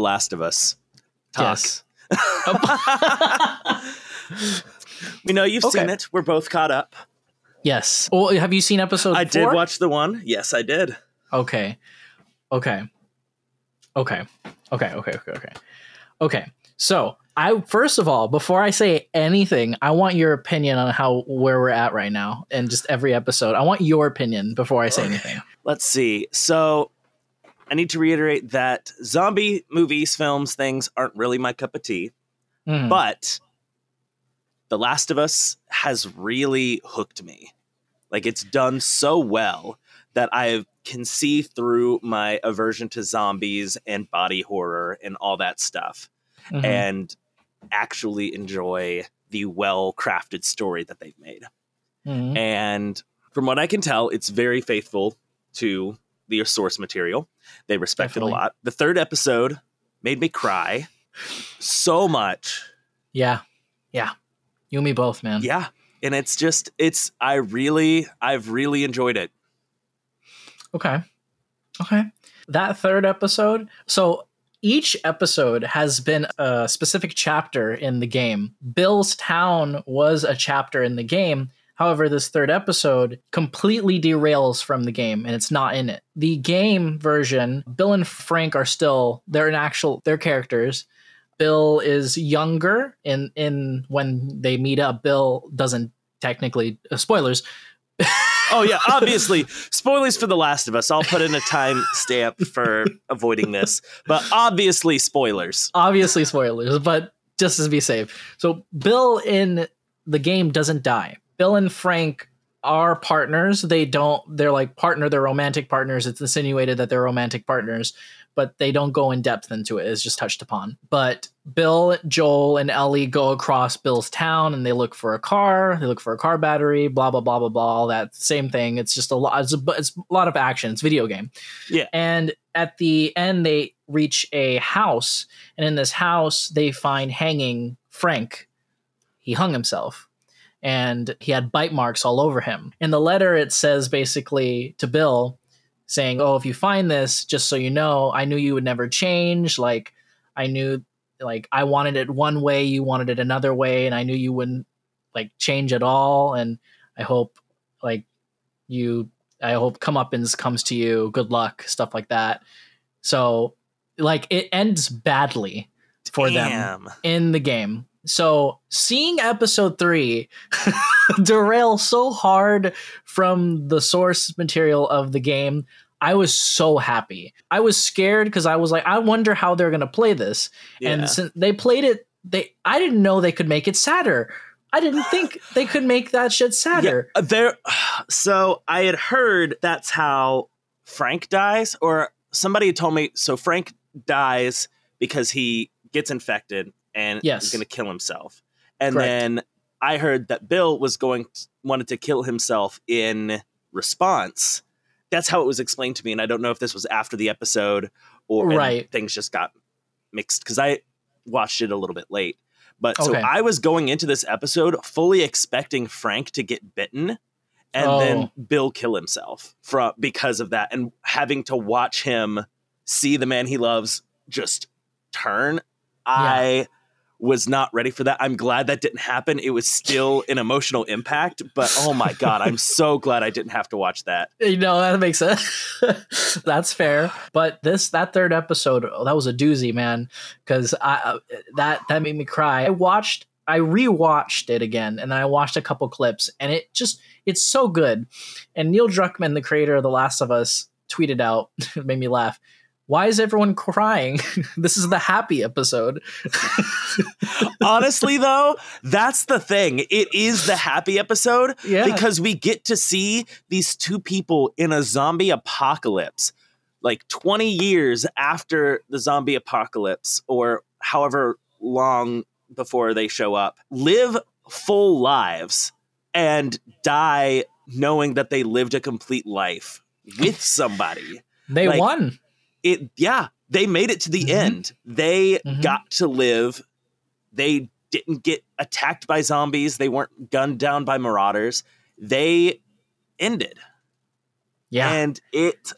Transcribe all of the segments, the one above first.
The Last of Us talk. Yes. We know you've Okay. seen it. We're both caught up. yes. Well, have you seen episode? I did watch the one. Yes, I did. Okay. Okay. Okay. Okay. Okay. Okay. Okay. Okay. So I first of all, before I say anything, I want your opinion on how where we're at right now and just every episode. I want your opinion before I say Okay. anything. Let's see. So I need to reiterate that zombie movies, films, things aren't really my cup of tea. Mhm. But The Last of Us has really hooked me. Like it's done so well that I can see through my aversion to zombies and body horror and all that stuff Mhm. and actually enjoy the well crafted story that they've made. Mhm. And from what I can tell, it's very faithful to the source material. They respect Definitely. it a lot. The third episode made me cry so much. Yeah. Yeah. You and me both, man. Yeah. And it's just, it's, I really, I've really enjoyed it. Okay. Okay. That third episode. So each episode has been a specific chapter in the game. Bill's Town was a chapter in the game. However, this third episode completely derails from the game and it's not in it. The game version, Bill and Frank are still they're an actual they're characters. Bill is younger in in when they meet up. Bill doesn't technically uh, spoilers. Oh, yeah. Obviously, spoilers for The Last of Us. I'll put in a time stamp for avoiding this, but obviously, spoilers. obviously spoilers, but just to be safe. So Bill in the game doesn't die. Bill and Frank are partners. They don't. They're like partner. They're romantic partners. It's insinuated that they're romantic partners, but they don't go in depth into it. It's just touched upon. But Bill, Joel, and Ellie go across Bill's town and they look for a car. They look for a car battery. Blah blah blah blah blah. All that same thing. It's just a lot. It's a, it's a lot of action. It's video game. Yeah. And at the end, they reach a house, and in this house, they find hanging Frank. He hung himself, and he had bite marks all over him. In the letter, it says basically to Bill, saying, "Oh, if you find this, just so you know, I knew you would never change. Like, I knew, like, I wanted it one way, you wanted it another way, and I knew you wouldn't like change at all. And I hope, like, you." I hope comeuppance comes to you. Good luck, stuff like that. So, like, it ends badly for them in the game. So seeing episode three derail so hard from the source material of the game, I was so happy. I was scared because I was like, I wonder how they're gonna play this. Yeah. And since they played it, they I didn't know they could make it sadder. I didn't think they could make that shit sadder. Uh, There, so I had heard that's how Frank dies, or somebody had told me. So Frank dies because he gets infected and Yes. is going to kill himself. And Correct. then I heard that Bill was going wanted to kill himself in response. That's how it was explained to me, and I don't know if this was after the episode or Right. things just got mixed because I watched it a little bit late. But so I was going into this episode fully expecting Frank to get bitten and Oh. then Bill kill himself from because of that and having to watch him see the man he loves just turn. I was not ready for that. I'm glad that didn't happen. It was still an emotional impact, but oh my god, I'm so glad I didn't have to watch that. You know that makes sense. That's fair. But this that third episode, oh, that was a doozy, man. Because I uh, that that made me cry. I watched, I rewatched it again, and then I watched a couple clips, and it just it's so good. And Neil Druckmann, the creator of The Last of Us, tweeted out, made me laugh. Why is everyone crying? this is the happy episode. Honestly though, that's the thing. It is the happy episode Yeah. because we get to see these two people in a zombie apocalypse like 20 years after the zombie apocalypse or however long before they show up live full lives and die knowing that they lived a complete life with somebody they like- won. It yeah they made it to the Mhm. end they Mhm. got to live they didn't get attacked by zombies they weren't gunned down by marauders they ended Yeah. and it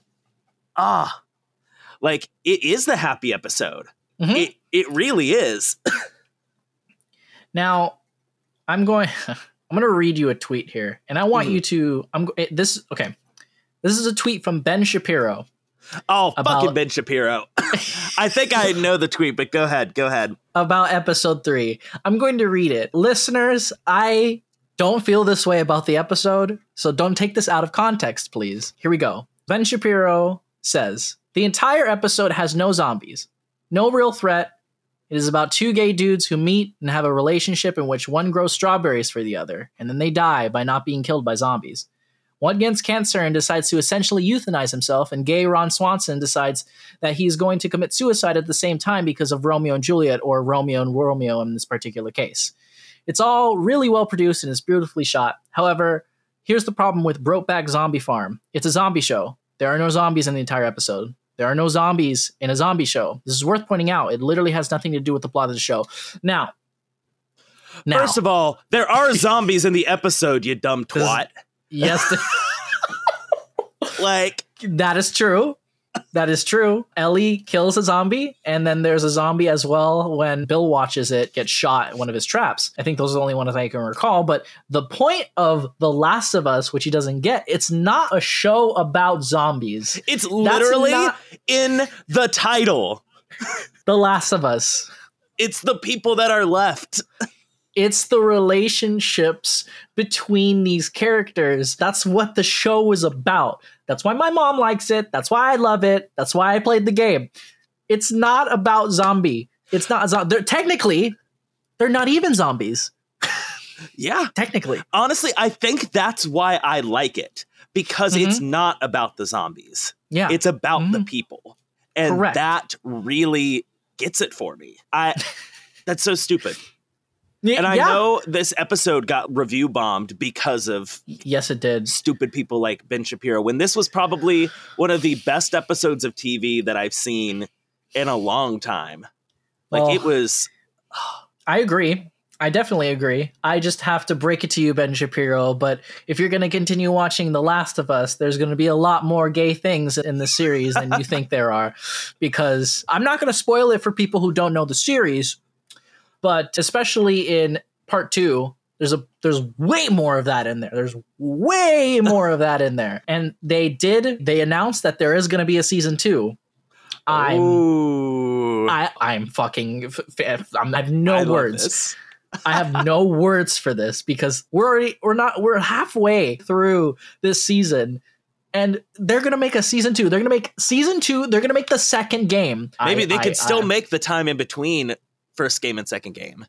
ah like it is the happy episode Mhm. It it really is. Now, I'm going. I'm going to read you a tweet here, and I want Mhm. you to. I'm it- this. Okay, this is a tweet from Ben Shapiro. Oh, About- fucking Ben Shapiro. I think I know the tweet, but go ahead. Go ahead. about episode three. I'm going to read it. Listeners, I don't feel this way about the episode, so don't take this out of context, please. Here we go. Ben Shapiro says The entire episode has no zombies, no real threat. It is about two gay dudes who meet and have a relationship in which one grows strawberries for the other, and then they die by not being killed by zombies. One gets cancer and decides to essentially euthanize himself, and gay Ron Swanson decides that he's going to commit suicide at the same time because of Romeo and Juliet or Romeo and Romeo in this particular case. It's all really well produced and is beautifully shot. However, here's the problem with Brokeback Zombie Farm it's a zombie show. There are no zombies in the entire episode. There are no zombies in a zombie show. This is worth pointing out. It literally has nothing to do with the plot of the show. Now, now First of all, there are zombies in the episode, you dumb This twat. Yes, Like, That is true. That is true. Ellie kills a zombie, and then there's a zombie as well when Bill watches it get shot at one of his traps. I think those are the only ones I can recall. But the point of The Last of Us, which he doesn't get, it's not a show about zombies. it's literally not- in the title. The Last of Us. It's the people that are left. It's the relationships between these characters. That's what the show is about. That's why my mom likes it. That's why I love it. That's why I played the game. It's not about zombie. It's not zo- they're technically they're not even zombies. Yeah. Technically. Honestly, I think that's why I like it because it's not about the zombies. Mm-hmm. Yeah. It's about the Mhm. people. And Correct. that really gets it for me. I that's so stupid. Y- And I yeah. know this episode got review bombed because of Yes, it did. stupid people like Ben Shapiro when this was probably one of the best episodes of TV that I've seen in a long time. Like Well, it oh. was I agree. I definitely agree. I just have to break it to you, Ben Shapiro. But if you're going to continue watching The Last of Us, there's going to be a lot more gay things in the series than you think there are. Because I'm not going to spoil it for people who don't know the series, but especially in part two, there's a there's way more of that in there. There's way more of that in there. And they did they announced that there is going to be a season two. I'm Ooh. I, I'm fucking. f- f- I'm, I have no I words. I have no words for this because we're already we're not we're halfway through this season, and they're gonna make a season two. They're gonna make season two. They're gonna make the second game. Maybe I- they could I- still I- make the time in between first game and second game.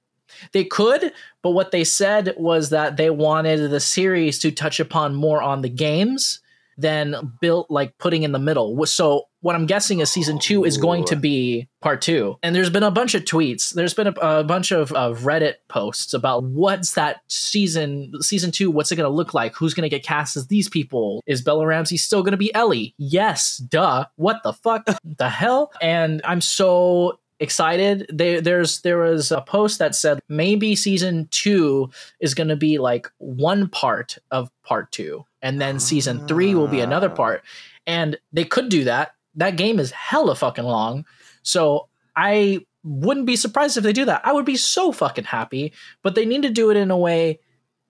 They could, but what they said was that they wanted the series to touch upon more on the games than built like putting in the middle. So what I'm guessing is season two is going to oh. be part two. And there's been a bunch of tweets. There's been a, a bunch of, of Reddit posts about what's that season season two. What's it going to look like? Who's going to get cast as these people? Is Bella Ramsey still going to be Ellie? Yes, duh. What the fuck? the hell? And I'm so excited. There, there's there was a post that said maybe season two is going to be like one part of part two, and then season three will be another Ah. part. And they could do that. That game is hella fucking long, so I wouldn't be surprised if they do that. I would be so fucking happy. But they need to do it in a way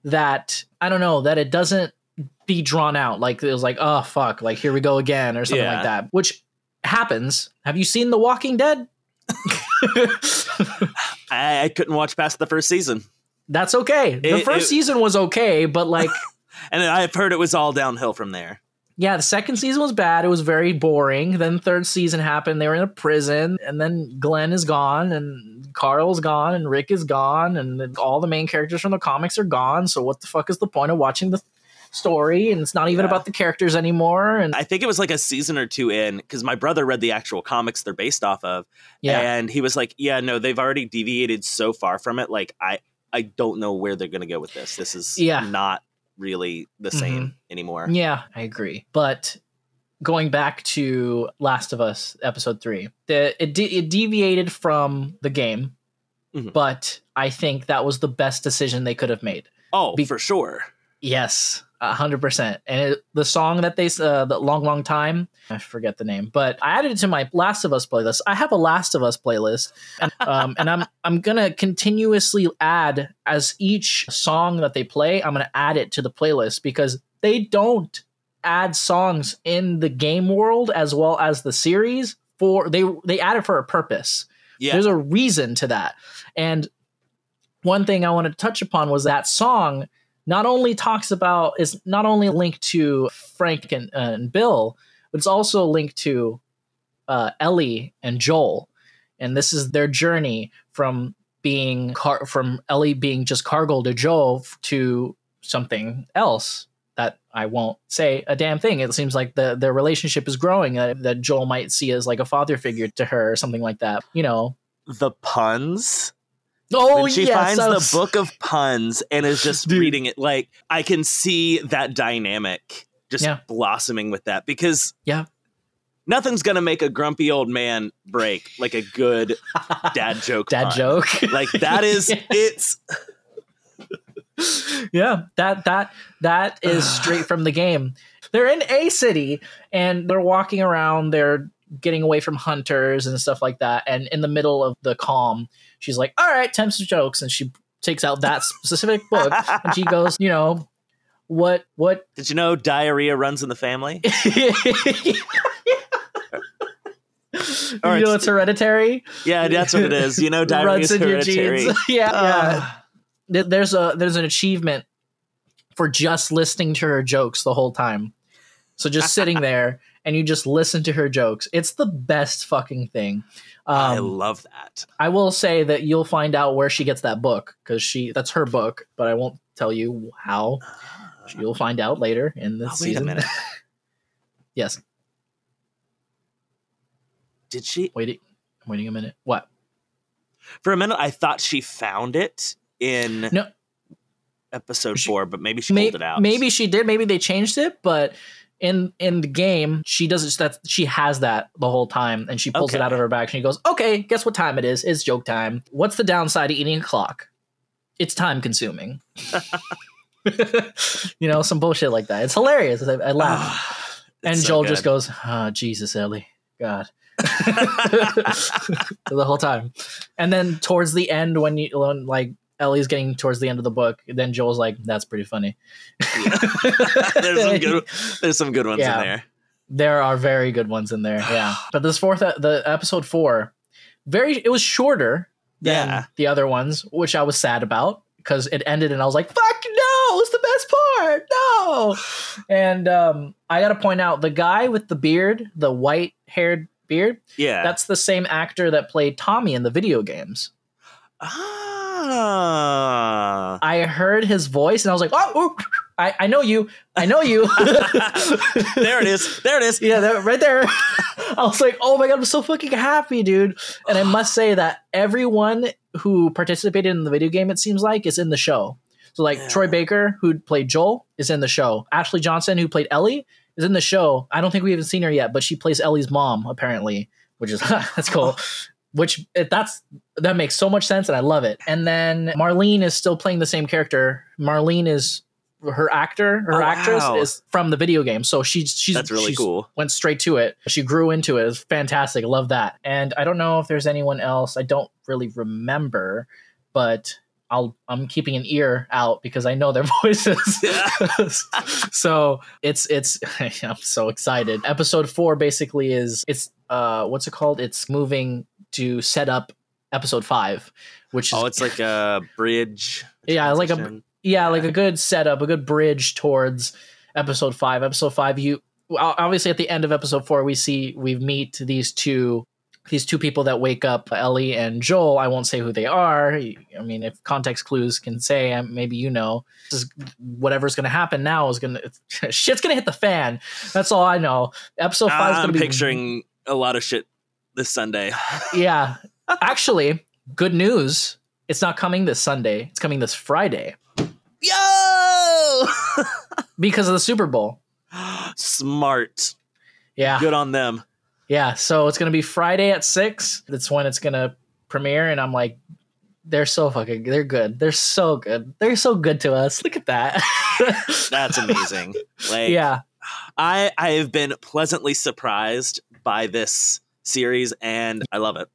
that I don't know that it doesn't be drawn out. Like it was like oh fuck, like here we go again or something Yeah. like that, which happens. Have you seen The Walking Dead? I, I couldn't watch past the first season. That's okay. The It- first it- season was okay, but like, And I've heard it was all downhill from there. yeah, the second season was bad. It was very boring. Then third season happened. They were in a prison, and then Glenn is gone, and Carl's gone, and Rick is gone, and all the main characters from the comics are gone. So what the fuck is the point of watching the story? And it's not even Yeah. about the characters anymore. And I think it was like a season or two in because my brother read the actual comics they're based off of. yeah, And he was like, Yeah, no, they've already deviated so far from it. Like, I, I don't know where they're going to go with this. This is Yeah. not really the same anymore. Yeah, I agree. But going back to Last of Us episode 3, the it, de- it deviated from the game, Mhm. but I think that was the best decision they could have made. Oh, Be- for sure. Yes, a hundred percent. And it, the song that they uh, the long, long time, I forget the name, but I added it to my Last of Us playlist. I have a Last of Us playlist, and, um, and I'm I'm gonna continuously add as each song that they play. I'm gonna add it to the playlist because they don't add songs in the game world as well as the series for they they add it for a purpose. Yeah. There's a reason to that. And one thing I wanted to touch upon was that song not only talks about is not only linked to Frank and, uh, and Bill, but it's also linked to uh, Ellie and Joel, and this is their journey from being car- from Ellie being just cargo to Joel to something else that I won't say a damn thing. It seems like the the relationship is growing that Joel might see as like a father figure to her or something like that. You know. The puns. Oh when she yes, finds I the book of puns and is just Dude. reading it, like I can see that dynamic just Yeah. blossoming with that because Yeah. nothing's gonna make a grumpy old man break like a good dad joke. dad pun. joke. Like that is Yeah. it's yeah, that that that is straight from the game. They're in a city and they're walking around. They're getting away from hunters and stuff like that. And in the middle of the calm, she's like, "All right, time for jokes," and she takes out that specific book and she goes, "You know, what what Did you know diarrhea runs in the family? you Or know it's- hereditary Yeah, that's what it is. You know, diarrhea runs is in your genes yeah yeah Ah. There's a there's an achievement for just listening to her jokes the whole time so just sitting there and you just listen to her jokes it's the best fucking thing I um, love that. I will say that you'll find out where she gets that book because she that's her book but i won't tell you how you'll find out later in the Oh, wait a season minute. yes Did she? waiting i'm waiting a minute what For a minute, I thought she found it in No. episode She- four, but maybe she May- pulled it out. Maybe she did. Maybe they changed it, but in in the game, she doesn't. That she has that the whole time, and she pulls it out of her bag. And she goes, "Okay, guess what time it is? It's joke time. What's the downside of eating a clock? It's time consuming. you know, some bullshit like that. It's hilarious. I, I laugh, Ah, and so Joel just good. goes, "Ah, Jesus, Ellie, God." the whole time, and then towards the end, when you when, like Ellie's getting towards the end of the book, then Joel's like, "That's pretty funny." there's some good. There's some good ones Yeah. in there. There are very good ones in there, yeah. But this fourth, the episode four, very it was shorter than Yeah. the other ones, which I was sad about because it ended and I was like, "Fuck no! It's the best part, no!" And um, I got to point out the guy with the beard, the white haired beard, Yeah. that's the same actor that played Tommy in the video games. ah. Ah. I heard his voice and I was like, "Oh, oh, I, I know you, I know you." there it is. There it is. Yeah, that, right there. I was like, oh my god, I'm so fucking happy, dude. And I must say that everyone who participated in the video game, it seems like, is in the show. So like Yeah. Troy Baker, who played Joel, is in the show. Ashley Johnson, who played Ellie, is in the show. I don't think we haven't seen her yet, but she plays Ellie's mom, apparently, which is that's cool. Which it, that's that makes so much sense, and I love it. And then Marlene is still playing the same character. Marlene is her actor, her Oh, actress wow. is from the video game, so she's she's That's really she's- cool. went straight to it. She grew into it. It was fantastic. Love that. And I don't know if there's anyone else. I don't really remember, but I'll I'm keeping an ear out because I know their voices. so it's it's I'm so excited. Episode four basically is it's uh what's it called? It's moving to set up episode five, which is Oh, it's like a bridge. Yeah, like a- yeah, like a good setup, a good bridge towards episode five. Episode five, you obviously at the end of episode four, we see we meet these two these two people that wake up Ellie and Joel. I won't say who they are. I mean, if context clues can say, maybe you know. This is, whatever's going to happen now is going to shit's going to hit the fan. That's all I know. Episode five is going I'm to be picturing a lot of shit this Sunday. Yeah, actually, good news. It's not coming this Sunday. It's coming this Friday Yo! because of the Super Bowl. Smart. Yeah. Good on them. Yeah, so it's gonna be Friday at six. That's when it's gonna premiere, and I'm like, they're so fucking they're good. They're so good. They're so good to us. Look at that. That's amazing. Like, yeah. I I have been pleasantly surprised by this series, and I love it.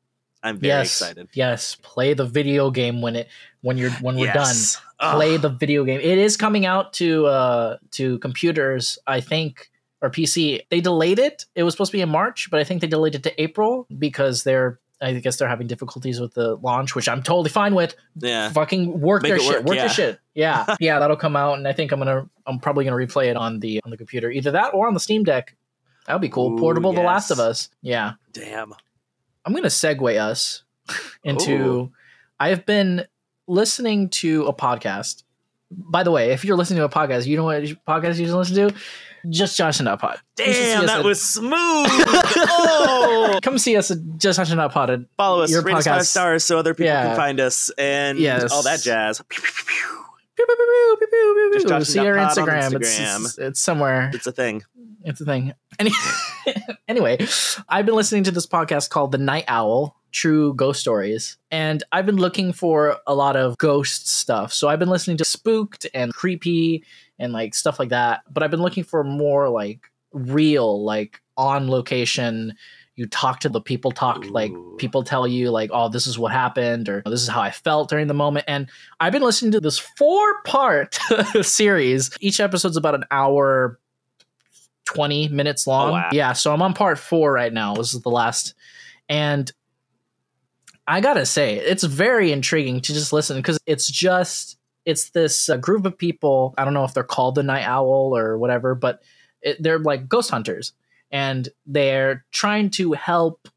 I'm very yes. excited. Yes. Play the video game when it when you're when we're done. Yes. Play Ugh. the video game. It is coming out to uh to computers, I think, or PC. They delayed it. It was supposed to be in March, but I think they delayed it to April because they're I guess they're having difficulties with the launch, which I'm totally fine with. yeah. Fucking work Make their shit. work, Work yeah. their shit. Yeah. yeah, that'll come out and I think I'm gonna I'm probably gonna replay it on the on the computer. Either that or on the Steam Deck. That would be cool. Ooh, Portable The Last of. Us. Yeah. Damn. I'm going to segue us into. Ooh. I've been listening to a podcast. By the way, if you're listening to a podcast, you know what podcast you should listen to? Just Josh and Not Pod. You should see Damn, that at- was smooth. oh, Come see us at Just Josh and Not Pod. at- follow us, Your rate us five podcast- stars so other people Yeah. can find us, and Yes. all that jazz. Just. Josh and See our on Instagram. It's, it's, it's somewhere. It's a thing. It's a thing. Any- anyway, I've been listening to this podcast called The Night Owl True Ghost Stories. And I've been looking for a lot of ghost stuff. So I've been listening to Spooked and Creepy and like stuff like that. But I've been looking for more like real, like on location. You talk to the people, talk like people tell you, like, oh, this is what happened, or this is how I felt during the moment. And I've been listening to this four part series. Each episode's about an hour 20 minutes long. Oh, wow. Yeah, so I'm on part four right now. This is the last. And I gotta say, it's very intriguing to just listen because it's just, it's this uh, group of people. I don't know if they're called the Night Owl or whatever, but it, they're like ghost hunters and they're trying to help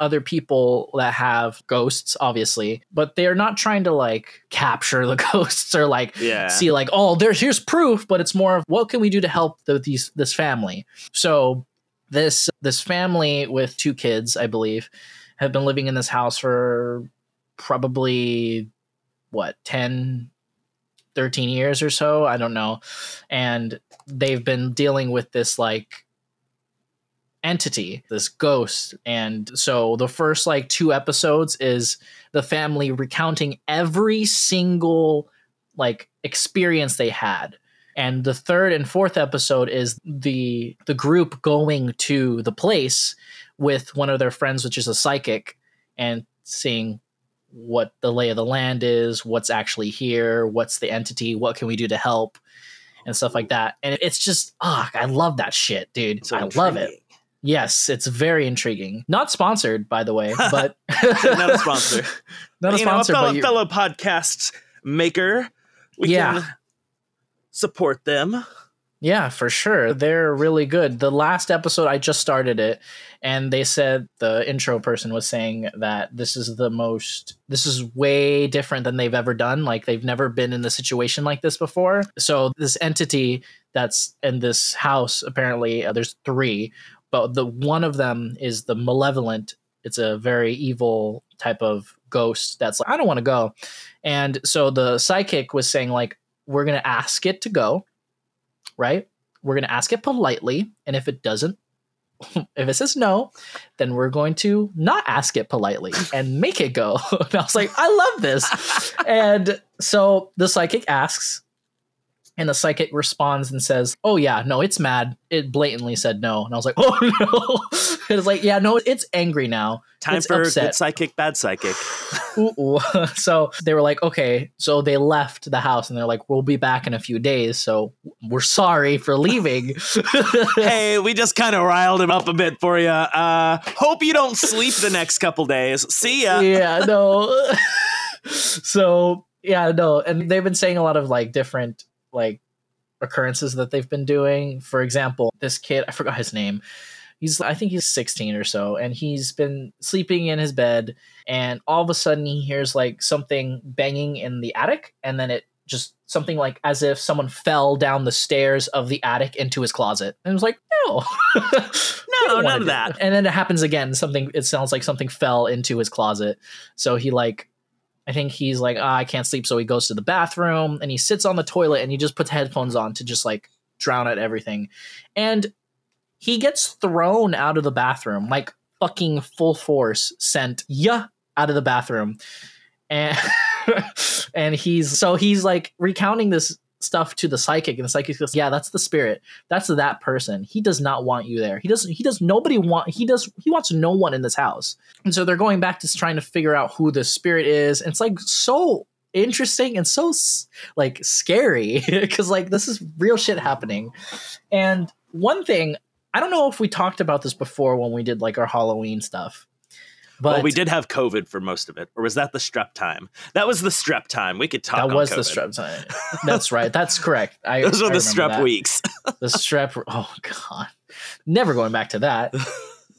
other people that have ghosts obviously but they're not trying to like capture the ghosts or like Yeah. see like oh there's here's proof but it's more of what can we do to help the, these this family? So this this family with two kids i believe have been living in this house for probably what 10 13 years or so? I don't know. And they've been dealing with this like entity this ghost. And so the first like two episodes is the family recounting every single like experience they had. And the third and fourth episode is the the group going to the place with one of their friends which is a psychic and seeing what the lay of the land is what's actually here what's the entity what can we do to help and stuff like that. And it's just ah i love that shit dude. So i love it. Yes it's very intriguing not sponsored by the way but Not a sponsor. not a you know, a sponsor fellow, but fellow podcast maker. We Yeah. can support them. Yeah, for sure. They're really good. The last episode, I just started it, and they said the intro person was saying that this is the most, this is way different than they've ever done. Like, they've never been in a situation like this before. So, this entity that's in this house, apparently, uh, there's three, but the one of them is the malevolent. It's a very evil type of ghost that's like, I don't want to go. And so the psychic was saying, like, we're going to ask it to go right? We're going to ask it politely. And if it doesn't, if it says no, then we're going to not ask it politely and make it go. and I was like, I love this. and so the psychic asks, and the psychic responds and says, Oh, yeah, no, it's mad. It blatantly said no. And I was like, Oh, no. it's like, Yeah, no, it's angry now. Time It's for upset. good psychic, bad psychic. Ooh, ooh. so they were like, okay. So they left the house and they're like, we'll be back in a few days. So we're sorry for leaving. hey, we just kind of riled him up a bit for you. Uh, hope you don't sleep the next couple days. See ya. yeah, no. so yeah, no. And they've been saying a lot of like different like occurrences that they've been doing. For example, this kid, I forgot his name. He's I think he's 16 or so, and he's been sleeping in his bed, and all of a sudden he hears like something banging in the attic, and then it just something like as if someone fell down the stairs of the attic into his closet. And it was like, no. No, none of that. And then it happens again. Something it sounds like something fell into his closet. So he like I think he's like, ah, I can't sleep. So he goes to the bathroom and he sits on the toilet and he just puts headphones on to just like drown out everything. And he gets thrown out of the bathroom, like fucking full force sent yeah out of the bathroom. and and he's so he's like recounting this stuff to the psychic and the psychic goes yeah that's the spirit. That's that person. He does not want you there. He doesn't he does nobody want he does he wants no one in this house. And so they're going back to trying to figure out who the spirit is. And it's like so interesting and so like scary because like this is real shit happening. And one thing i don't know if we talked about this before when we did like our halloween stuff but well, we did have COVID for most of it, or was that the strep time? That was the strep time. We could talk. About that was the strep time that's right that's correct I, Those were I the strep that. weeks. the strep oh god never going back to that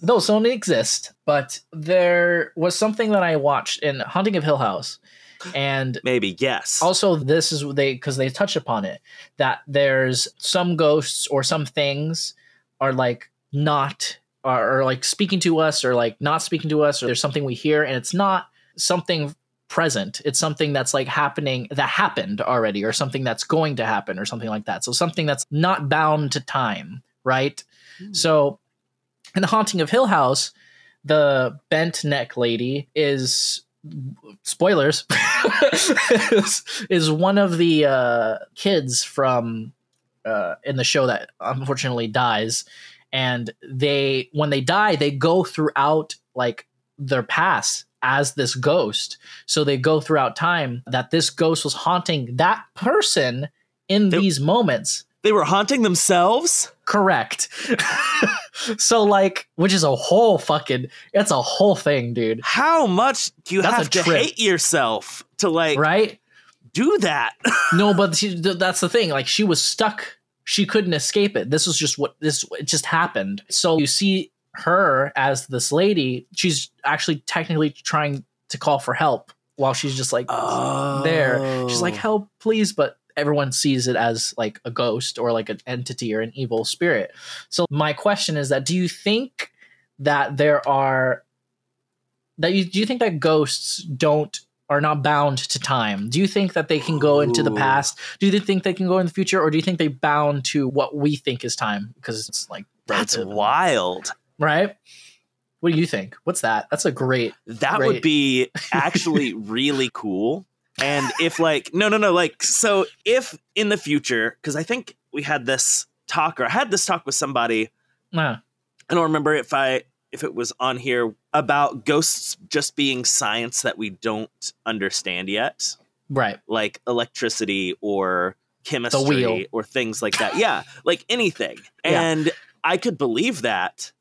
those don't exist but there was something that i watched in haunting of hill house and Maybe yes. also this is they because they touch upon it that there's some ghosts or some things are like not are, are like speaking to us or like not speaking to us or there's something we hear and it's not something present. It's something that's like happening that happened already or something that's going to happen or something like that. So something that's not bound to time right? Hmm. so in the haunting of hill house the bent neck lady is spoilers is, is one of the uh, kids from uh, in the show that unfortunately dies and they when they die they go throughout like their past as this ghost so they go throughout time that this ghost was haunting that person in They- these moments they were haunting themselves. correct so like which is a whole fucking it's a whole thing dude How much do you That's have to trip. hate yourself to like right do that? no but she, th- that's the thing like she was stuck she couldn't escape it. This was just what this it just happened. So you see her as this lady she's actually technically trying to call for help while she's just like there. She's like Oh. help please but everyone sees it as like a ghost or like an entity or an evil spirit. So my question is that do you think that there are that you do you think that ghosts don't are not bound to time. Do you think that they can go into the past? Do you think they can go in the future or do you think they bound to what we think is time? Because it's like That's relative, wild. right? What do you think? What's that? That's a great That Great. would be actually really cool. And if like no no no like so if in the future because I think we had this talk or I had this talk with somebody. Uh, I don't remember if I if it was on here about ghosts just being science that we don't understand yet, right like electricity or chemistry or things like that. Yeah, like anything. Yeah. And I could believe that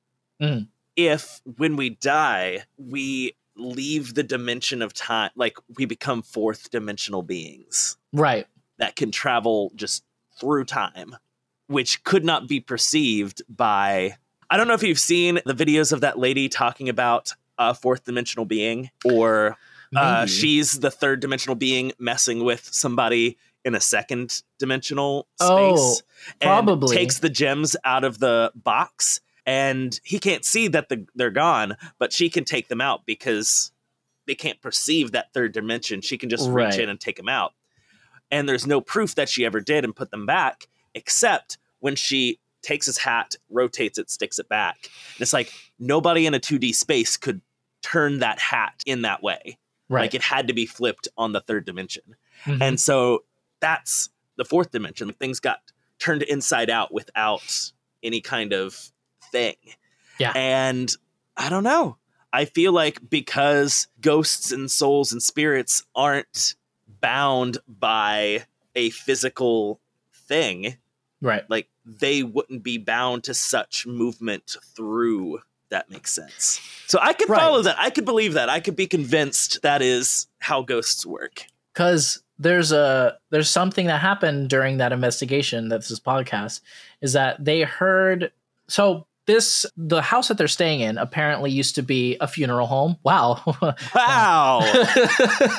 Mhm. if when we die, we leave the dimension of time, like we become fourth dimensional beings right that can travel just through time, which could not be perceived by. I don't know if you've seen the videos of that lady talking about a fourth dimensional being, or uh, she's the third dimensional being messing with somebody in a second dimensional space. Oh, and probably. takes the gems out of the box, and he can't see that the, they're gone, but she can take them out because they can't perceive that third dimension. She can just reach Right. in and take them out. And there's no proof that she ever did and put them back, except when she takes his hat, rotates it, sticks it back. And it's like nobody in a 2D space could turn that hat in that way. right Like it had to be flipped on the third dimension. Mhm. And so that's the fourth dimension. Things got turned inside out without any kind of thing. Yeah. And I don't know. I feel like because ghosts and souls and spirits aren't bound by a physical thing, right like they wouldn't be bound to such movement through that makes sense. So I could Right. follow that. I could believe that. I could be convinced that is how ghosts work. because there's a there's something that happened during that investigation that's this podcast is that they heard so this the house that they're staying in apparently used to be a funeral home wow Wow.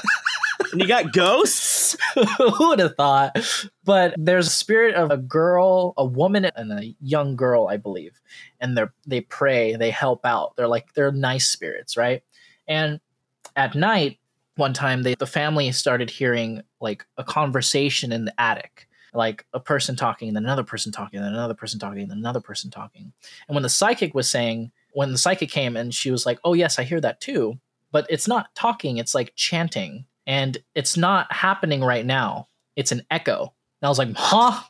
and you got ghosts? who would have thought? But there's a spirit of a girl a woman and a young girl i believe. And they're they pray they help out. They're like they're nice spirits right? And at night one time they the family started hearing like a conversation in the attic. Like a person talking and then another person talking and then another person talking and then another person talking. And when the psychic was saying when the psychic came and she was like oh yes i hear that too. But it's not talking it's like chanting and it's not happening right now. It's an echo. And I was like, huh?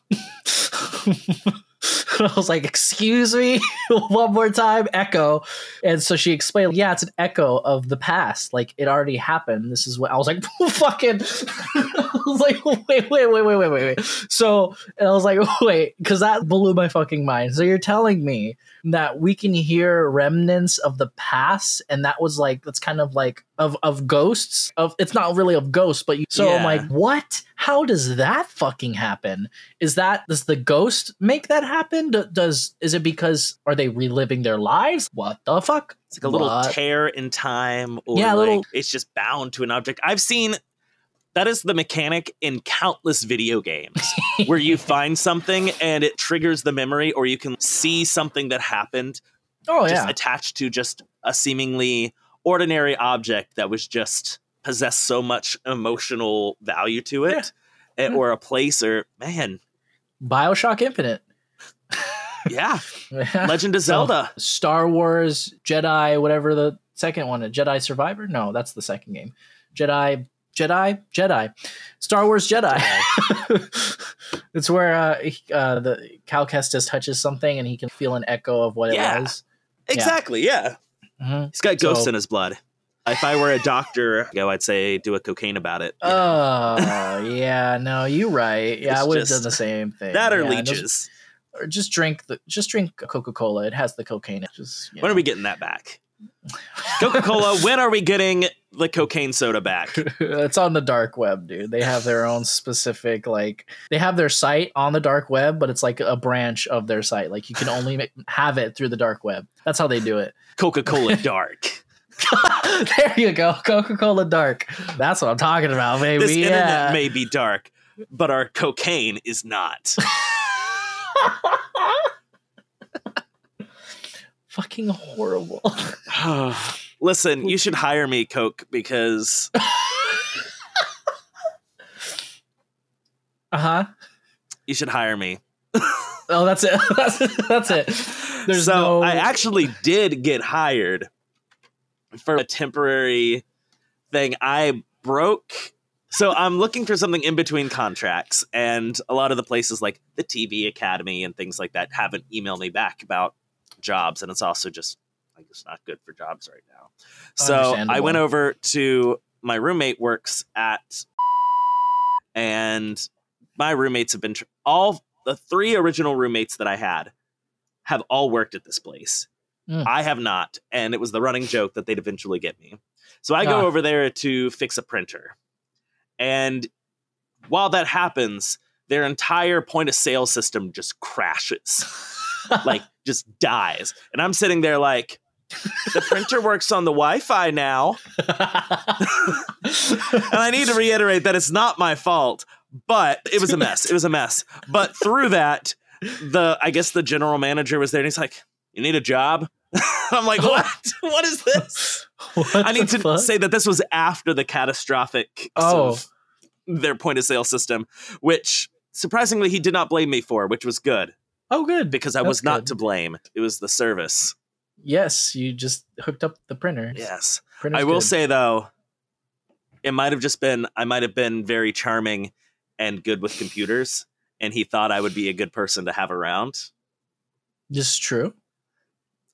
I was like, excuse me, one more time, echo. And so she explained, yeah, it's an echo of the past. Like it already happened. This is what I was like, fucking. I was like, wait, wait, wait, wait, wait, wait, wait. So, and I was like, wait, because that blew my fucking mind. So you're telling me that we can hear remnants of the past, and that was like, that's kind of like of of ghosts. Of it's not really of ghosts, but you, so I'm like, what? How does that fucking happen? Is that does the ghost make that happen? Does is it because are they reliving their lives? What the fuck? It's like a little What? tear in time, or Yeah, like little- it's just bound to an object. I've seen that is the mechanic in countless video games where you find something and it triggers the memory, or you can see something that happened Oh just yeah, attached to just a seemingly ordinary object that was just possessed so much emotional value to it, eh, Yeah. or a place, or man, Bioshock Infinite. yeah, Legend of So, Zelda. Star Wars, Jedi, whatever the second one, is, Jedi Survivor. No, that's the second game. Jedi, Jedi, Jedi, Star Wars Jedi. it's where uh, uh, the Cal Kestis touches something and he can feel an echo of what Yeah. it was. Exactly, yeah. Mhm. He's got ghosts So- in his blood. If I were a doctor, go, I'd say do a cocaine about it. Oh yeah, no, you're right. Yeah, It's I would have done the same thing. that or Yeah, leeches. or just drink the just drink Coca Cola. It has the cocaine. Just you When are we getting that back? Coca Cola, when are we getting the cocaine soda back? it's on the dark web, dude. They have their own specific like they have their site on the dark web, but it's like a branch of their site. Like you can only ma- have it through the dark web. That's how they do it. Coca Cola Dark. there you go, Coca Cola Dark. That's what I'm talking about, baby. This internet may be dark, but our cocaine is not. Fucking horrible. Listen, you should hire me, Coke, because Uh huh. you should hire me. Oh, that's it. that's, that's it. There's so no. I actually did get hired for a temporary thing. I broke. So I'm looking for something in between contracts, and a lot of the places like the TV Academy and things like that haven't emailed me back about jobs, and it's also just like it's not good for jobs right now. So I went over to my roommate works at, and my roommates have been tr- all the three original roommates that I had have all worked at this place. Mm. I have not, and it was the running joke that they'd eventually get me. So I go Ah. over there to fix a printer, and while that happens, their entire point of sale system just crashes, like just dies, and I'm sitting there like. The printer works on the Wi-Fi now, and I need to reiterate that it's not my fault, but it was a mess. It was a mess. But through that, the I guess the general manager was there and he's like, You need a job? I'm like, What? What is this? What I need to fuck? say that this was after the catastrophic Oh. of their point of sale system, which surprisingly he did not blame me for, which was good Oh, good. because I That's was not good. to blame. It was the service. Yes, you just hooked up the printer. Yes. Printer's I will good. say though, it might have just been I might have been very charming and good with computers, and he thought I would be a good person to have around. this is true.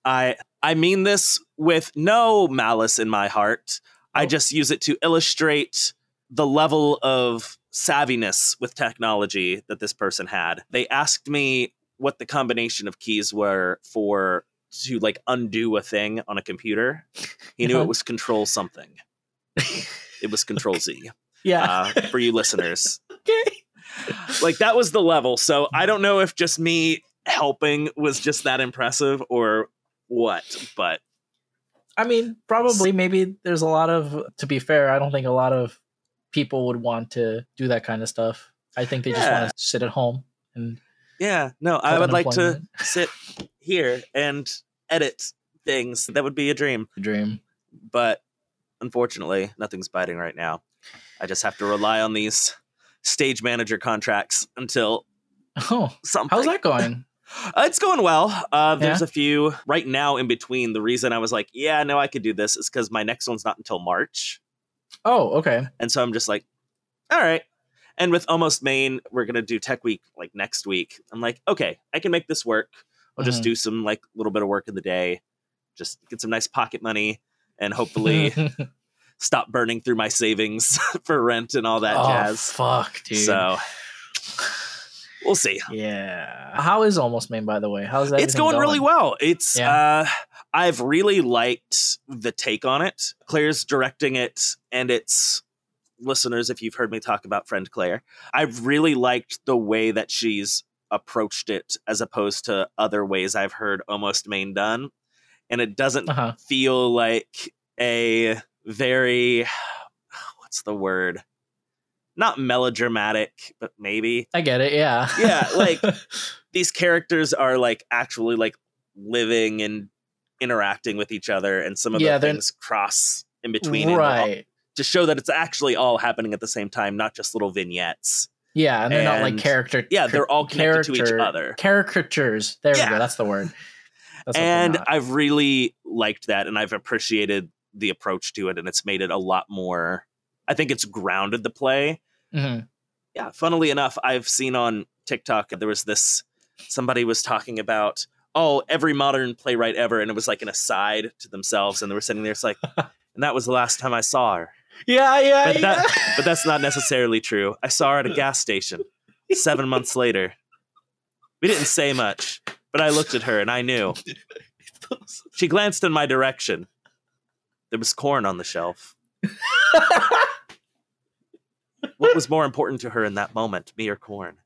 I I mean this with no malice in my heart. I Oh. just use it to illustrate the level of savviness with technology that this person had. They asked me what the combination of keys were for to like undo a thing on a computer. He knew it was control something. It was control Z. Yeah. uh, for you listeners. okay. Like that was the level. So I don't know if just me helping was just that impressive or what, but I mean, probably maybe there's a lot of to be fair, I don't think a lot of people would want to do that kind of stuff. I think they just want to sit at home and yeah, no, I would like to sit here and edit things. That would be a dream. A dream. But unfortunately, nothing's biting right now. I just have to rely on these stage manager contracts until Oh, something. how's that going? Uh, it's going well. Uh, there's Yeah? a few right now in between. The reason I was like, yeah, no, I could do this is because my next one's not until March. Oh, okay. And so I'm just like, all right. And with Almost Maine, we're going to do Tech Week like next week. I'm like, okay, I can make this work. I'll just Mhm. do some like little bit of work in the day, just get some nice pocket money, and hopefully stop burning through my savings for rent and all that oh, jazz. fuck, dude. So we'll see. yeah. How is Almost Maine, by the way? How's that? It's going, really well. It's Yeah. uh I've really liked the take on it. Claire's directing it and it's listeners if you've heard me talk about friend Claire. I've really liked the way that she's approached it as opposed to other ways I've heard almost Maine done. And it doesn't Uh-huh. feel like a very what's the word? Not melodramatic, but maybe I get it. Yeah. Yeah, like- these characters are like actually like living and interacting with each other and some of Yeah, the things cross in between and all- right. to show that it's actually all happening at the same time not just little vignettes Yeah, and they're not like character. yeah they're all connected to each other Caricatures. There we go. That's the word. That's and i've really liked that and i've appreciated the approach to it and it's made it a lot more i think it's grounded the play Mhm. yeah funnily enough i've seen on tiktok there was this somebody was talking about oh every modern playwright ever and it was like an aside to themselves and they were sitting there it's like and that was the last time i saw her. Yeah, yeah, But yeah. that- but that's not necessarily true. I saw her at a gas station seven months later. We didn't say much but i looked at her and i knew. She glanced in my direction. There was corn on the shelf was more important to her in that moment me or corn.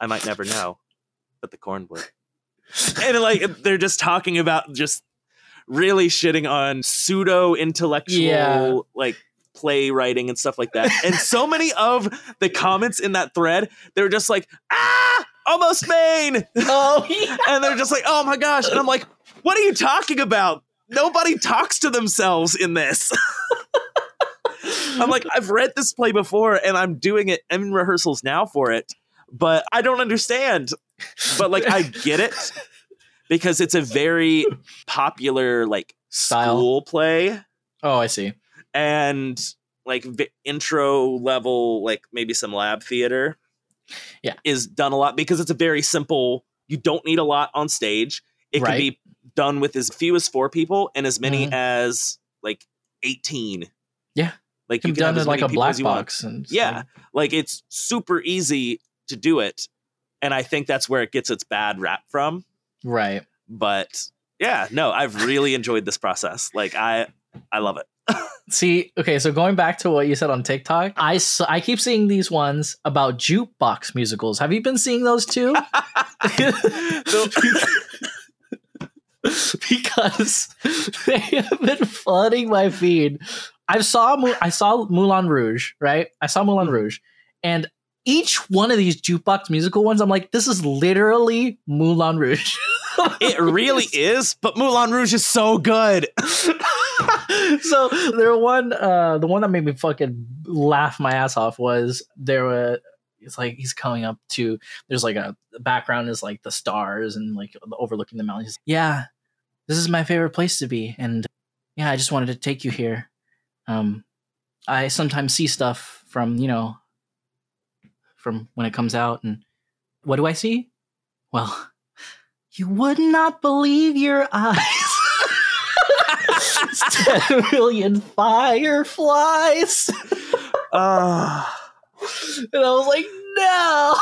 I might never know but the corn would. And like they're just talking about just really shitting on pseudo intellectual Yeah. like playwriting and stuff like that. And so many of the comments in that thread they were just like ah almost Maine oh, yeah. and they're just like oh my gosh. And i'm like what are you talking about? Nobody talks to themselves in this i'm like i've read this play before and i'm doing it in rehearsals now for it but i don't understand but like i get it because it's a very popular like Style. school play Oh, I see. and like v- intro level like maybe some lab theater Yeah. is done a lot because it's a very simple you don't need a lot on stage it can be done with as few as four people and as many Mhm. as like 18 Yeah. Like You've you can have done as it like many a people black as you want. box, and Yeah. like- like it's super easy to do it and i think that's where it gets its bad rap from right. but yeah no i've really enjoyed this process like i i love it See, okay, so going back to what you said on TikTok, I I keep seeing these ones about jukebox musicals. Have you been seeing those too? because they have been flooding my feed. I saw I saw Moulin Rouge, right? I saw Moulin Rouge, and each one of these jukebox musical ones, I'm like, this is literally Moulin Rouge. it really is but moulin rouge is so good. So there one uh the one that made me fucking laugh my ass off was there were it's like he's coming up to there's like a the background is like the stars and like overlooking the mountains. Yeah this is my favorite place to be and yeah i just wanted to take you here um i sometimes see stuff from you know from when it comes out and what do i see well you would not believe your eyes 10 million fireflies. Ah. And I was like, no.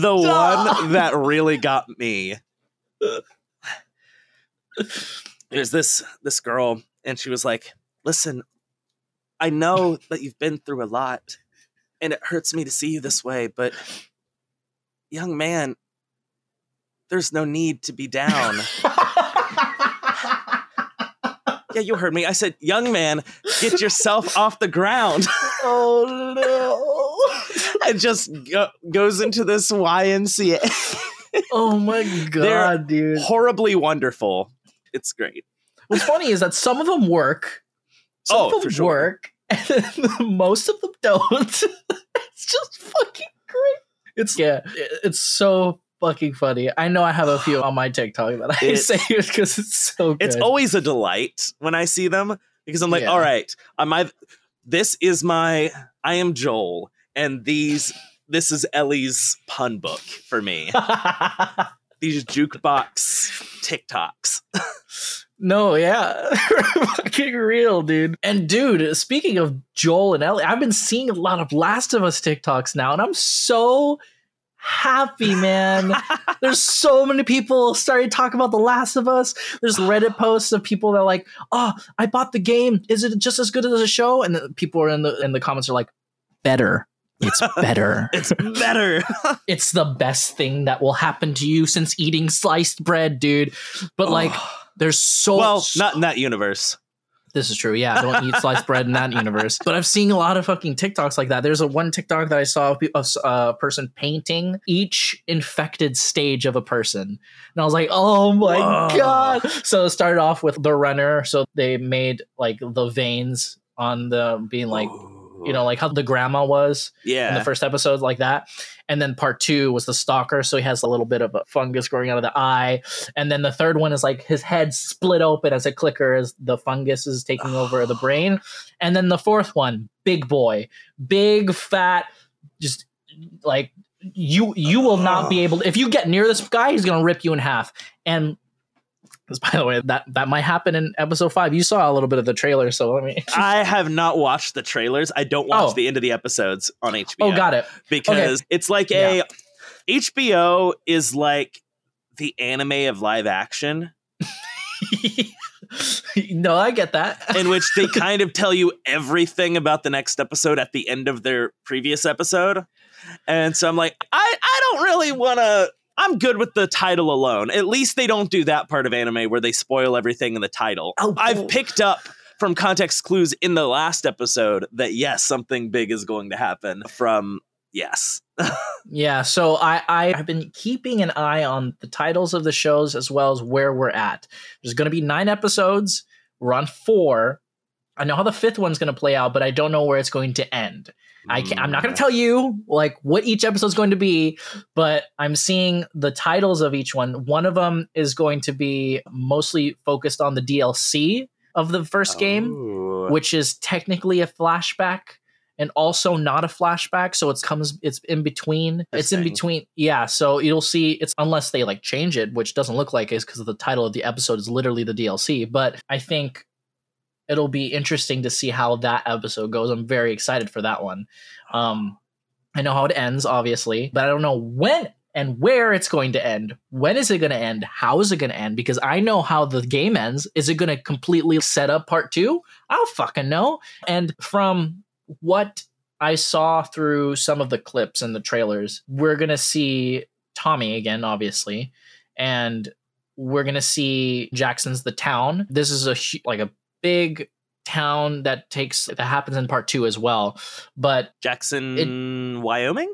the one that really got me there's this this girl and she was like listen i know that you've been through a lot and it hurts me to see you this way but young man there's no need to be down yeah you heard me i said young man get yourself off the ground oh no. and just go- goes into this ymca Oh my god, dude. horribly wonderful. It's great. What's funny is that some of them work. Some Oh, of them sure. work, and most of them don't. it's just fucking great. It's yeah, it's so fucking funny. I know I have a few on my TikTok that I It's- say because it's so good. It's always a delight when I see them because I'm like, Yeah. all right, I'm either, this is my I am Joel, and these this is Ellie's pun book for me. These jukebox TikToks. No, yeah. Fucking real, dude. And dude, speaking of Joel and Ellie, I've been seeing a lot of Last of Us TikToks now, and I'm so happy, man. There's so many people starting to talk about The Last of Us. There's Reddit posts of people that are like, "Oh, I bought the game. Is it just as good as a show?" And the people are in the in the comments are like, "Better." It's better. it's better. it's the best thing that will happen to you since eating sliced bread, dude. But like, oh. There's so well, not in that universe. This is true. Yeah, I don't eat sliced bread in that universe. But I've seen a lot of fucking TikToks like that. There's a one TikTok that I saw of uh, a person painting each infected stage of a person, and I was like, oh my Whoa. god! So it started off with the runner. So they made like the veins on the being like. Ooh you know, like how the grandma was yeah. in the first episode, like that. And then part two was the stalker, so he has a little bit of a fungus growing out of the eye. And then the third one is like his head split open as a clicker as the fungus is taking over the brain. And then the fourth one, big boy, big fat, just like you you will not be able to, if you get near this guy, he's gonna rip you in half. And by the way, that that might happen in episode five. You saw a little bit of the trailer, so let me. I have not watched the trailers. I don't watch oh. the end of the episodes on HBO. Oh, got it. Because okay. it's like a yeah. HBO is like the anime of live action. no, I get that. in which they kind of tell you everything about the next episode at the end of their previous episode. And so I'm like, I, I don't really want to I'm good with the title alone. At least they don't do that part of anime where they spoil everything in the title. Oh, I've oh. picked up from context clues in the last episode that yes, something big is going to happen from yes. yeah, so I I have been keeping an eye on the titles of the shows as well as where we're at. There's going to be 9 episodes. We're on 4. I know how the fifth one's going to play out, but I don't know where it's going to end. I can't, I'm not going to mm. tell you like what each episode is going to be, but I'm seeing the titles of each one. One of them is going to be mostly focused on the DLC of the first game, which is technically a flashback and also not a flashback. So it comes, it's in between. It's in between. Yeah. So you'll see it's unless they like change it, which doesn't look like it because the title of the episode is literally the DLC. But I think it'll be interesting to see how that episode goes. I'm very excited for that one. Um, I know how it ends, obviously, but I don't know when and where it's going to end. When is it going to end? How is it going to end? Because I know how the game ends. Is it going to completely set up part two? I don't fucking know. And from what I saw through some of the clips and the trailers, we're going to see Tommy again, obviously. And we're going to see Jackson's the town. This is a like a big town that takes that happens in part two as well. But Jackson, it, Wyoming.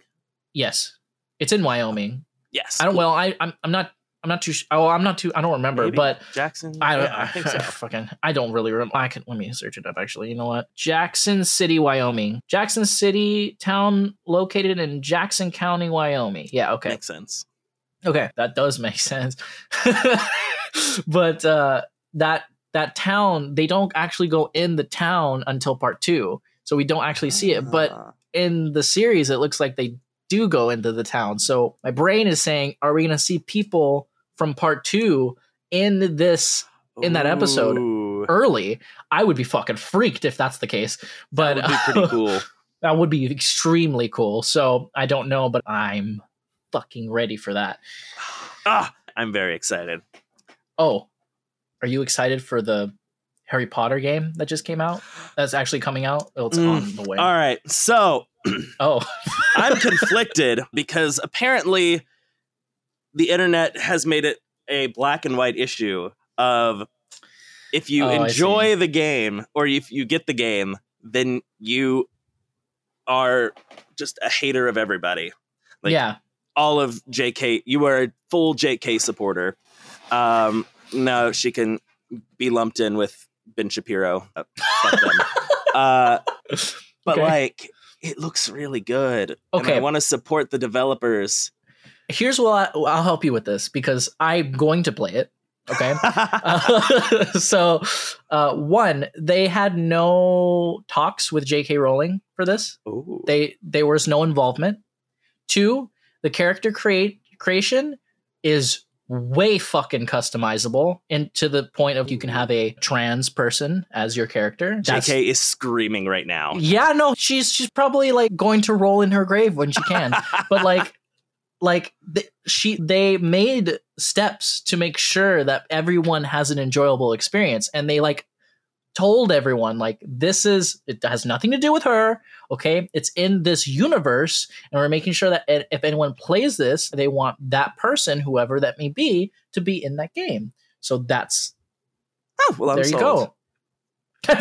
Yes, it's in Wyoming. Yes, I don't. Well, I I'm, I'm not. I'm not too. Oh, I'm not too. I don't remember, Maybe. but Jackson. I don't. Yeah, I think so. fucking. I don't really remember. I can. Let me search it up. Actually, you know what? Jackson City, Wyoming. Jackson City, town located in Jackson County, Wyoming. Yeah. Okay. Makes sense. Okay, that does make sense. but uh, that that town they don't actually go in the town until part two so we don't actually see it but ah. in the series it looks like they do go into the town. So my brain is saying are we going to see people from part two in this in that episode Ooh. early? I would be fucking freaked if that's the case but that would be pretty cool. that would be extremely cool. So i don't know but i'm fucking ready for that. Ah i'm very excited. Oh are you excited for the Harry Potter game that just came out? That's actually coming out. Oh, it's mm, on the way. All right. So, oh, I'm conflicted because apparently the internet has made it a black and white issue of if you oh, enjoy the game or if you get the game, then you are just a hater of everybody. Like, yeah. All of JK, you are a full JK supporter. Um, no, she can be lumped in with Ben Shapiro. Uh, uh, but okay. like, it looks really good. Okay, I want to support the developers. Here's what I, I'll help you with this because I'm going to play it. Okay. Uh, so, uh, one, they had no talks with J.K. Rowling for this. Ooh. They there was no involvement. Two, the character create creation is way fucking customizable, and to the point of you can have a trans person as your character. That's- JK is screaming right now. yeah, no, she's she's probably like going to roll in her grave when she can. but like like th- she they made steps to make sure that everyone has an enjoyable experience and they like told everyone like this is it has nothing to do with her okay it's in this universe and we're making sure that if anyone plays this they want that person whoever that may be to be in that game so that's oh, well, I'm there you sold. go.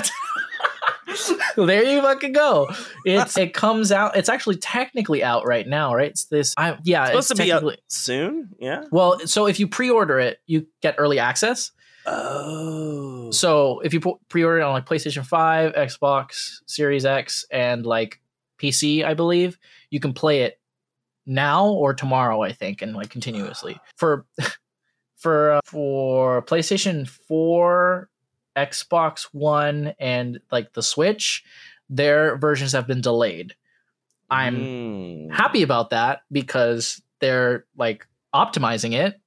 there you fucking go. It's it comes out. It's actually technically out right now, right? It's this. I yeah. It's supposed it's to be out soon. Yeah. Well, so if you pre-order it, you get early access. Oh. So if you pre-order it on like PlayStation Five, Xbox Series X, and like PC, I believe you can play it now or tomorrow. I think, and like continuously for for uh, for PlayStation Four, Xbox One, and like the Switch, their versions have been delayed. I'm Mm. happy about that because they're like optimizing it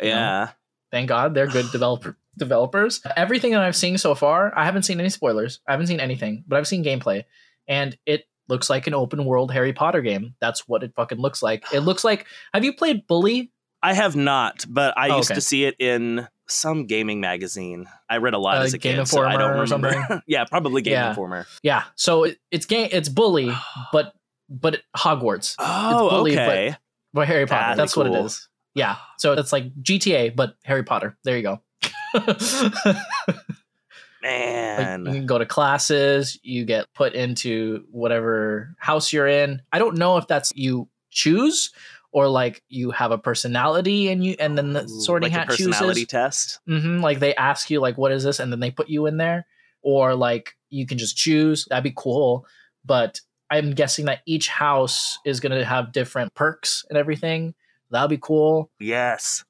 Yeah. Thank God they're good developer developers. Everything that I've seen so far, I haven't seen any spoilers. I haven't seen anything, but I've seen gameplay, and it looks like an open world Harry Potter game. That's what it fucking looks like. It looks like. Have you played Bully? I have not, but I Oh, used okay. to see it in some gaming magazine. I read a lot Uh, as a Game kid, so I don't remember. yeah, probably Game Yeah. Informer. Yeah. So it, it's game. It's Bully, but but Hogwarts. Oh, Bully, but- okay. But Harry Potter. That'd That's what it cool. is. Yeah. So it's like GTA, but Harry Potter. There you go. Like, Man. you can go to classes, you get put into whatever house you're in. I don't know if that's you choose or like you have a personality and you and then the Ooh, sorting like hat a personality chooses. test. hmm like they ask you like what is this and then they put you in there or like you can just choose. That'd be cool, but I'm guessing that each house is going to have different perks and everything. That'd be cool. Yes.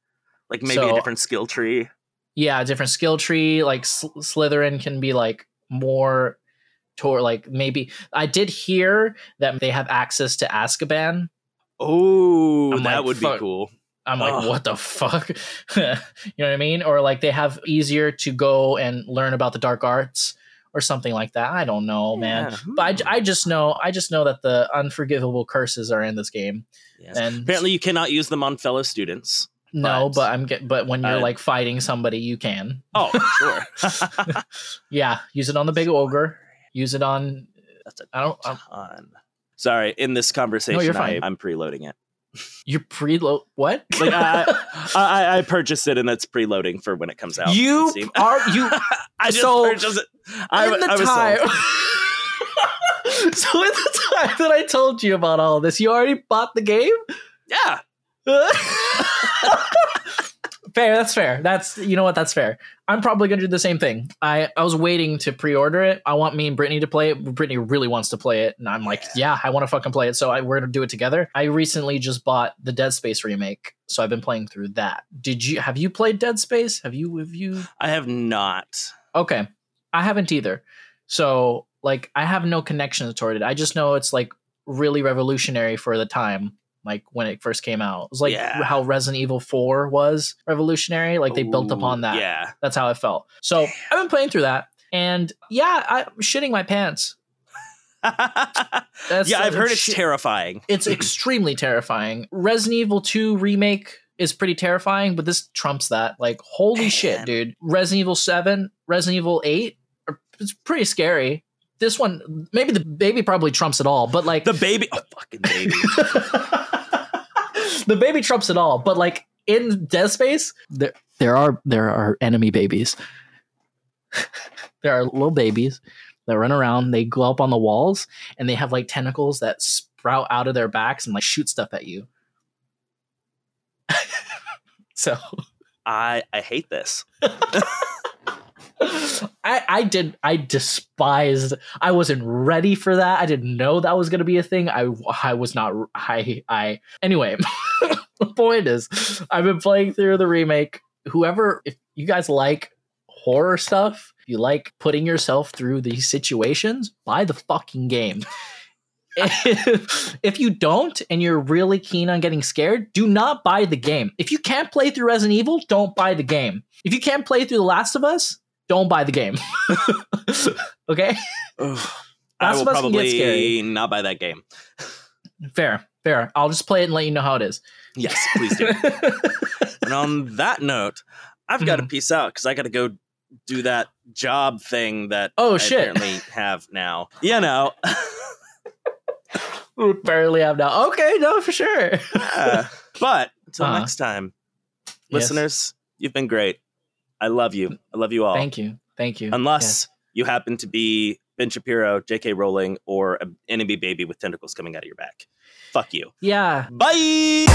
Like maybe So- a different skill tree. yeah, a different skill tree. Like Sl- Slytherin can be like more toward like maybe I did hear that they have access to Azkaban. Oh, I'm that like, would be cool. I'm like, Ugh. what the fuck? you know what I mean? Or like they have easier to go and learn about the dark arts or something like that. I don't know, man. But I, hmm. I just know I just know that the unforgivable curses are in this game. Yes. And Apparently, you cannot use them on fellow students. no, but- but I'm get but when you're Uh, like fighting somebody, you can. Oh, sure. Yeah, use it on the big ogre. Use it on That's a I don't I'm. Sorry, in this conversation, you're I, fine. I'm preloading it. you preload what? Like I, I, I purchased it, and that's preloading for when it comes out. you are you I just so, purchased it. I, in the I was time. so in the time that I told you about all this, you already bought the game. Yeah, fair, that's fair. That's you know what, that's fair. I'm probably gonna do the same thing. I I was waiting to pre-order it. I want me and Brittany to play it. Brittany really wants to play it, and I'm like, yeah, I want to fucking play it. So I, we're gonna do it together. I recently just bought the Dead Space remake, so I've been playing through that. Did you have you played Dead Space? Have you have you? I have not. Okay. I haven't either. So, like, I have no connections toward it. I just know it's like really revolutionary for the time, like when it first came out. It was like Yeah. how Resident Evil 4 was revolutionary. Like, they built upon that. Yeah. That's how it felt. So, I've been playing through that. And yeah, I'm shitting my pants. That's, yeah, I've heard it's shit- terrifying. It's extremely terrifying. Resident Evil 2 remake is pretty terrifying, but this trumps that. Like, holy shit, dude. Resident Evil 7, Resident Evil 8, are, it's pretty scary. This one, maybe the baby probably trumps it all, but like The baby, oh fucking baby. the baby trumps it all. But like in Dead Space, there there are there are enemy babies. there are little babies that run around. They go up on the walls and they have like tentacles that sprout out of their backs and like shoot stuff at you. so I I hate this. I I did I despised I wasn't ready for that. I didn't know that was gonna be a thing. I I was not I I anyway. the point is I've been playing through the remake whoever, if you guys like horror stuff, you like putting yourself through these situations, buy the fucking game. if, if you don't and you're really keen on getting scared, do not buy the game. If you can't play through Resident Evil, don't buy the game. If you can't play through The Last of Us, don't buy the game. okay? Ugh. I will Us can get probably not buy that game. Fair, fair. I'll just play it and let you know how it is. Yes, please do. and on that note, I've got to Mhm. peace out because I got to go do that job thing that Oh, I shit. apparently have now. You know, barely have now. Okay, no, for sure. Yeah. but until Uh-huh. next time, Yes. listeners, you've been great. I love you. I love you all. Thank you. Thank you. Unless you happen to be Ben Shapiro, J.K. Rowling, or an enemy baby with tentacles coming out of your back. Fuck you. Yeah. Bye.